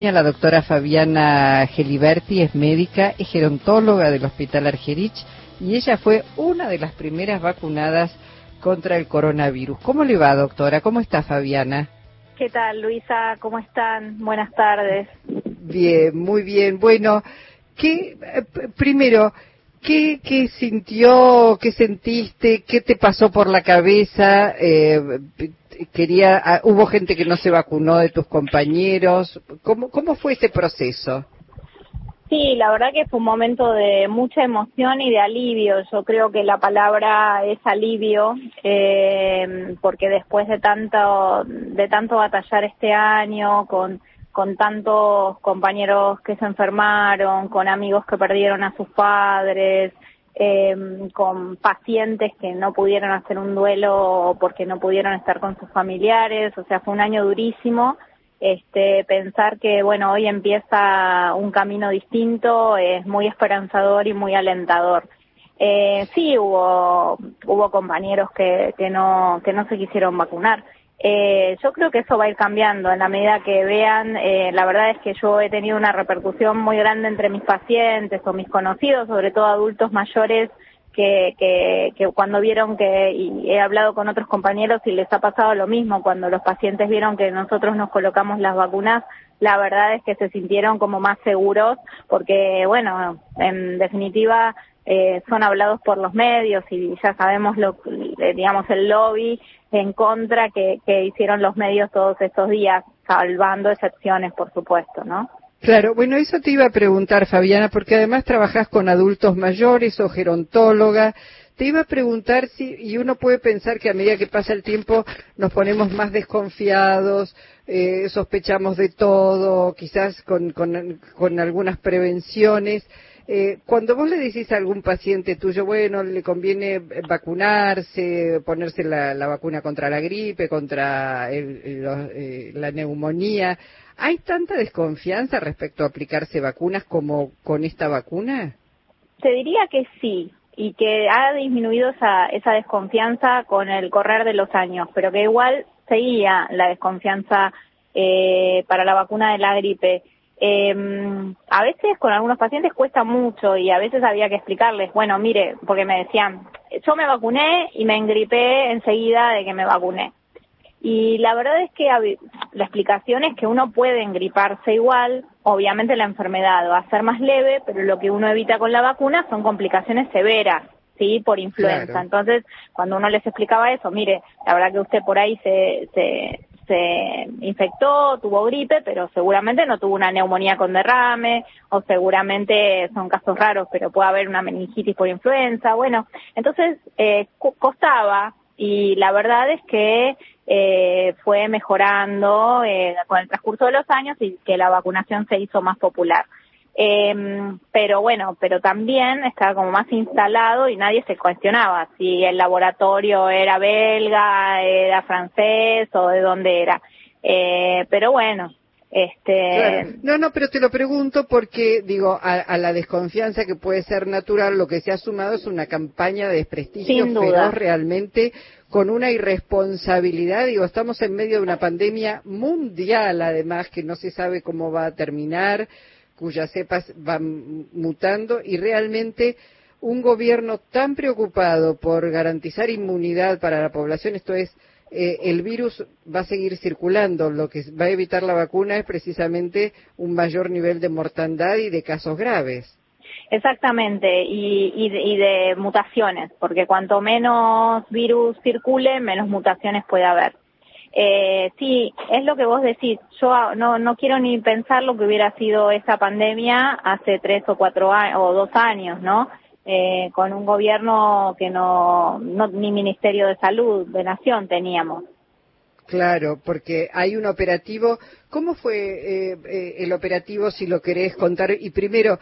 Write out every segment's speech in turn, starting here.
La doctora Fabiana Geliberti es médica, es gerontóloga del Hospital Argerich y ella fue una de las primeras vacunadas contra el coronavirus. ¿Cómo le va, doctora? ¿Cómo está, Fabiana? ¿Qué tal, Luisa? ¿Cómo están? Buenas tardes. Bien, muy bien. Bueno, ¿qué, eh, primero, ¿qué, qué sintió, qué sentiste, qué te pasó por la cabeza? Eh, quería, ah, hubo gente que no se vacunó de tus compañeros. ¿Cómo, cómo fue ese proceso? Sí, la verdad que fue un momento de mucha emoción y de alivio. Yo creo que la palabra es alivio, eh, porque después de tanto, de tanto batallar este año con, con tantos compañeros que se enfermaron, con amigos que perdieron a sus padres, eh, con pacientes que no pudieron hacer un duelo porque no pudieron estar con sus familiares, o sea, fue un año durísimo. Este, pensar que, bueno, hoy empieza un camino distinto es muy esperanzador y muy alentador. Eh, sí, hubo, hubo compañeros que, que no, que no se quisieron vacunar. Eh, yo creo que eso va a ir cambiando en la medida que vean, eh, la verdad es que yo he tenido una repercusión muy grande entre mis pacientes o mis conocidos, sobre todo adultos mayores, que, que, que cuando vieron que, y he hablado con otros compañeros y les ha pasado lo mismo, cuando los pacientes vieron que nosotros nos colocamos las vacunas, la verdad es que se sintieron como más seguros, porque bueno, en definitiva, eh, son hablados por los medios y ya sabemos lo, eh, digamos, el lobby en contra que, hicieron los medios todos estos días, salvando excepciones, por supuesto, ¿no? Claro, bueno, eso te iba a preguntar, Fabiana, porque además trabajas con adultos mayores o gerontóloga. Te iba a preguntar si, y uno puede pensar que a medida que pasa el tiempo nos ponemos más desconfiados, eh, sospechamos de todo, quizás con, con algunas prevenciones. Eh, cuando vos le decís a algún paciente tuyo, bueno, le conviene vacunarse, ponerse la, vacuna contra la gripe, contra eh, la neumonía, ¿hay tanta desconfianza respecto a aplicarse vacunas como con esta vacuna? Te diría que sí, y que ha disminuido esa, esa desconfianza con el correr de los años, pero que igual seguía la desconfianza eh, para la vacuna de la gripe. Eh, a veces con algunos pacientes cuesta mucho y a veces había que explicarles, bueno, mire, porque me decían, yo me vacuné y me engripé enseguida de que me vacuné. Y la verdad es que la explicación es que uno puede engriparse igual, obviamente la enfermedad va a ser más leve, pero lo que uno evita con la vacuna son complicaciones severas, ¿sí? Por influenza. Entonces, cuando uno les explicaba eso, mire, la verdad que usted por ahí se, se, se infectó, tuvo gripe, pero seguramente no tuvo una neumonía con derrame, o seguramente son casos raros, pero puede haber una meningitis por influenza. Bueno, entonces eh, costaba y la verdad es que eh, fue mejorando eh, con el transcurso de los años y que la vacunación se hizo más popular. Eh, pero bueno, pero también estaba como más instalado y nadie se cuestionaba si el laboratorio era belga, era francés o de dónde era. Eh, pero bueno, este... No, no, pero te lo pregunto porque, digo, a, la desconfianza que puede ser natural, lo que se ha sumado es una campaña de desprestigio feroz realmente con una irresponsabilidad. Digo, estamos en medio de una pandemia mundial, además, que no se sabe cómo va a terminar cuyas cepas van mutando y realmente un gobierno tan preocupado por garantizar inmunidad para la población, esto es, eh, el virus va a seguir circulando. Lo que va a evitar la vacuna es precisamente un mayor nivel de mortandad y de casos graves. Exactamente, y, y, y, de mutaciones, porque cuanto menos virus circule, menos mutaciones puede haber. Eh, sí, es lo que vos decís. Yo no, no quiero ni pensar lo que hubiera sido esa pandemia hace tres o cuatro años, o dos años, ¿no? Eh, con un gobierno que no, no, ni Ministerio de Salud de Nación teníamos. Claro, porque hay un operativo. ¿Cómo fue eh, eh, el operativo, si lo querés contar? Y primero,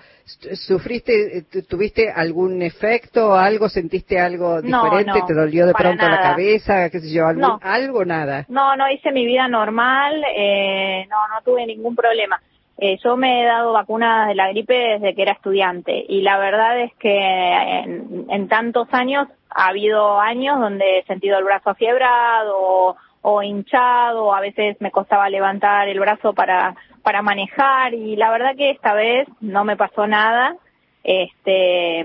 ¿sufriste, tuviste algún efecto, algo, sentiste algo diferente? ¿Te dolió de pronto la cabeza? ¿Qué sé yo? Algo, ¿Algo? Nada. No, no, hice mi vida normal, eh, no, no tuve ningún problema. Eh, yo me he dado vacunas de la gripe desde que era estudiante y la verdad es que en, en tantos años ha habido años donde he sentido el brazo afiebrado o, o hinchado, a veces me costaba levantar el brazo para, para manejar y la verdad que esta vez no me pasó nada. Este,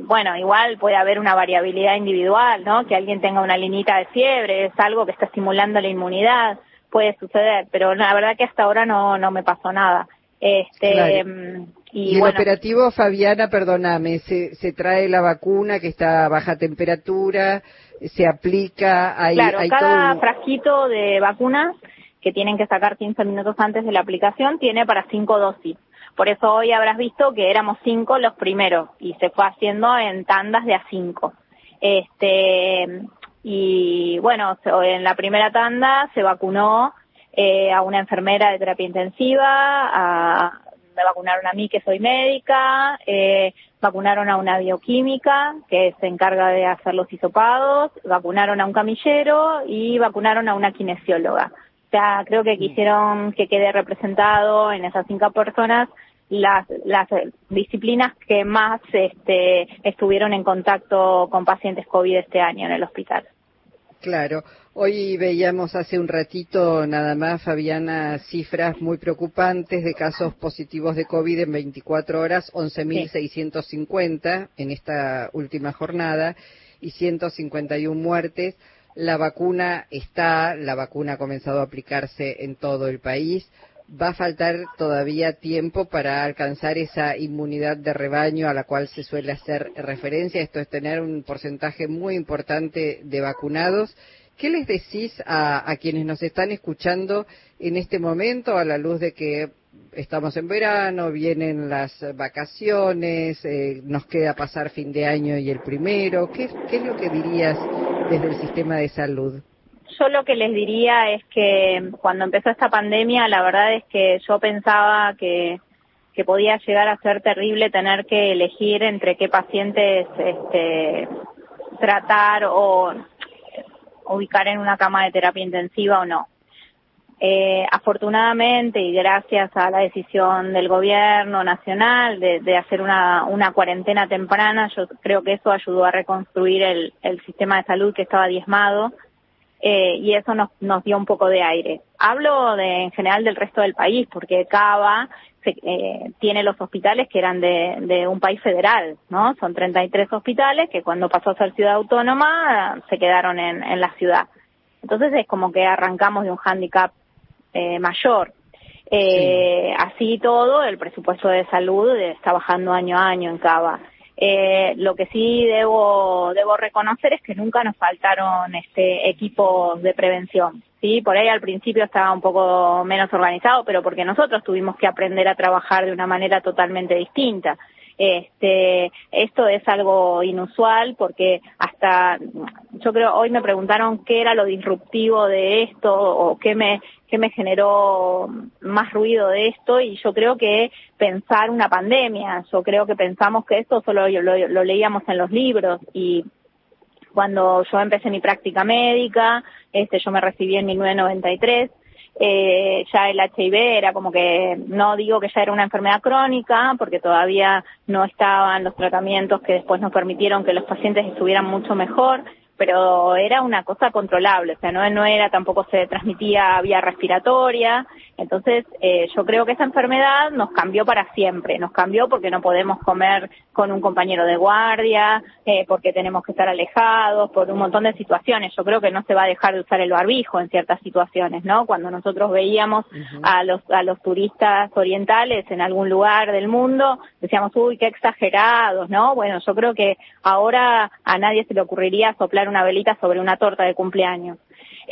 bueno, igual puede haber una variabilidad individual, ¿no? Que alguien tenga una linita de fiebre, es algo que está estimulando la inmunidad, puede suceder, pero la verdad que hasta ahora no, no me pasó nada. Este, y, el operativo, Fabiana, perdóname, se, se trae la vacuna que está a baja temperatura, se aplica, hay, claro, cada frasquito de vacuna que tienen que sacar 15 minutos antes de la aplicación tiene para cinco dosis. Por eso hoy habrás visto que éramos cinco los primeros y se fue haciendo en tandas de a cinco. Este, y bueno, en la primera tanda se vacunó eh, a una enfermera de terapia intensiva, a, me vacunaron a mí que soy médica, eh, vacunaron a una bioquímica que se encarga de hacer los hisopados, vacunaron a un camillero y vacunaron a una kinesióloga. O sea, creo que quisieron que quede representado en esas cinco personas las, las disciplinas que más este, estuvieron en contacto con pacientes COVID este año en el hospital. Claro. Hoy veíamos hace un ratito nada más, Fabiana, cifras muy preocupantes de casos positivos de COVID en 24 horas, 11.650 en esta última jornada y 151 muertes. La vacuna está, la vacuna ha comenzado a aplicarse en todo el país va a faltar todavía tiempo para alcanzar esa inmunidad de rebaño a la cual se suele hacer referencia. Esto es tener un porcentaje muy importante de vacunados. ¿Qué les decís a, quienes nos están escuchando en este momento a la luz de que estamos en verano, vienen las vacaciones, eh, nos queda pasar fin de año y el primero? ¿Qué, ¿Qué es lo que dirías desde el sistema de salud? Yo lo que les diría es que cuando empezó esta pandemia, la verdad es que yo pensaba que, podía llegar a ser terrible tener que elegir entre qué pacientes este, tratar o ubicar en una cama de terapia intensiva o no. Eh, afortunadamente y gracias a la decisión del gobierno nacional de, de hacer una, cuarentena temprana, yo creo que eso ayudó a reconstruir el sistema de salud que estaba diezmado eh, y eso nos, nos dio un poco de aire. Hablo de, en general del resto del país, porque Cava eh, tiene los hospitales que eran de, de, un país federal, ¿no? Son 33 hospitales que cuando pasó a ser ciudad autónoma se quedaron en, en la ciudad. Entonces es como que arrancamos de un hándicap eh, mayor. Eh, Así todo, el presupuesto de salud está bajando año a año en Cava. Eh, lo que sí debo, debo reconocer es que nunca nos faltaron este, equipos de prevención. Sí, por ahí al principio estaba un poco menos organizado, pero porque nosotros tuvimos que aprender a trabajar de una manera totalmente distinta. Este, esto es algo inusual porque hasta, yo creo, hoy me preguntaron qué era lo disruptivo de esto o qué me, qué me generó más ruido de esto y yo creo que pensar una pandemia, yo creo que pensamos que esto solo lo, lo leíamos en los libros y cuando yo empecé mi práctica médica, este, yo me recibí en 1993, eh, ya el HIV era como que, no digo que ya era una enfermedad crónica, porque todavía no estaban los tratamientos que después nos permitieron que los pacientes estuvieran mucho mejor, pero era una cosa controlable, o sea, no, era, tampoco se transmitía vía respiratoria, entonces eh, yo creo que esa enfermedad nos cambió para siempre, nos cambió porque no podemos comer con un compañero de guardia, eh, porque tenemos que estar alejados, por un montón de situaciones, yo creo que no se va a dejar de usar el barbijo en ciertas situaciones, ¿no? Cuando nosotros veíamos a los, a los turistas orientales en algún lugar del mundo, decíamos, uy, qué exagerados, ¿no? Bueno, yo creo que ahora a nadie se le ocurriría soplar una velita sobre una torta de cumpleaños.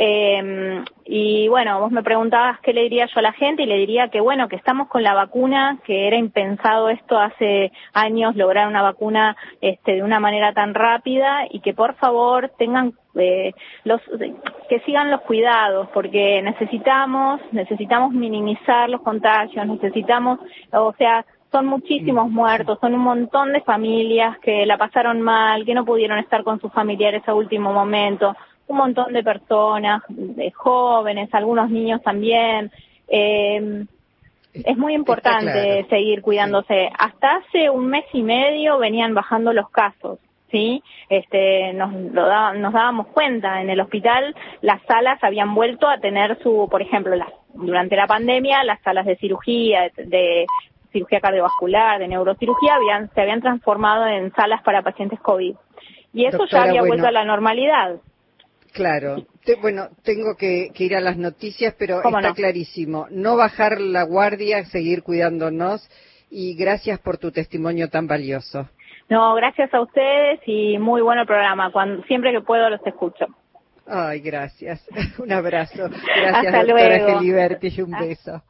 Eh, y bueno, vos me preguntabas qué le diría yo a la gente y le diría que bueno, que estamos con la vacuna, que era impensado esto hace años, lograr una vacuna este, de una manera tan rápida y que por favor tengan eh, los, que sigan los cuidados porque necesitamos, necesitamos minimizar los contagios, necesitamos, o sea, son muchísimos muertos, son un montón de familias que la pasaron mal, que no pudieron estar con sus familiares a último momento, un montón de personas, de jóvenes, algunos niños también. Eh, es muy importante seguir cuidándose. Hasta hace un mes y medio venían bajando los casos. ¿sí? Este, nos, lo nos dábamos cuenta, en el hospital las salas habían vuelto a tener su, por ejemplo, las durante la pandemia las salas de cirugía, de, cirugía cardiovascular, de neurocirugía, habían, se habían transformado en salas para pacientes COVID. Y eso ya había vuelto a la normalidad. Claro. bueno, tengo que, ir a las noticias, pero está clarísimo. No bajar la guardia, seguir cuidándonos y gracias por tu testimonio tan valioso. No, gracias a ustedes y muy bueno el programa. Cuando, siempre que puedo los escucho. Ay, gracias. Un abrazo. Gracias, Hasta doctora luego. Geliberti, y un beso.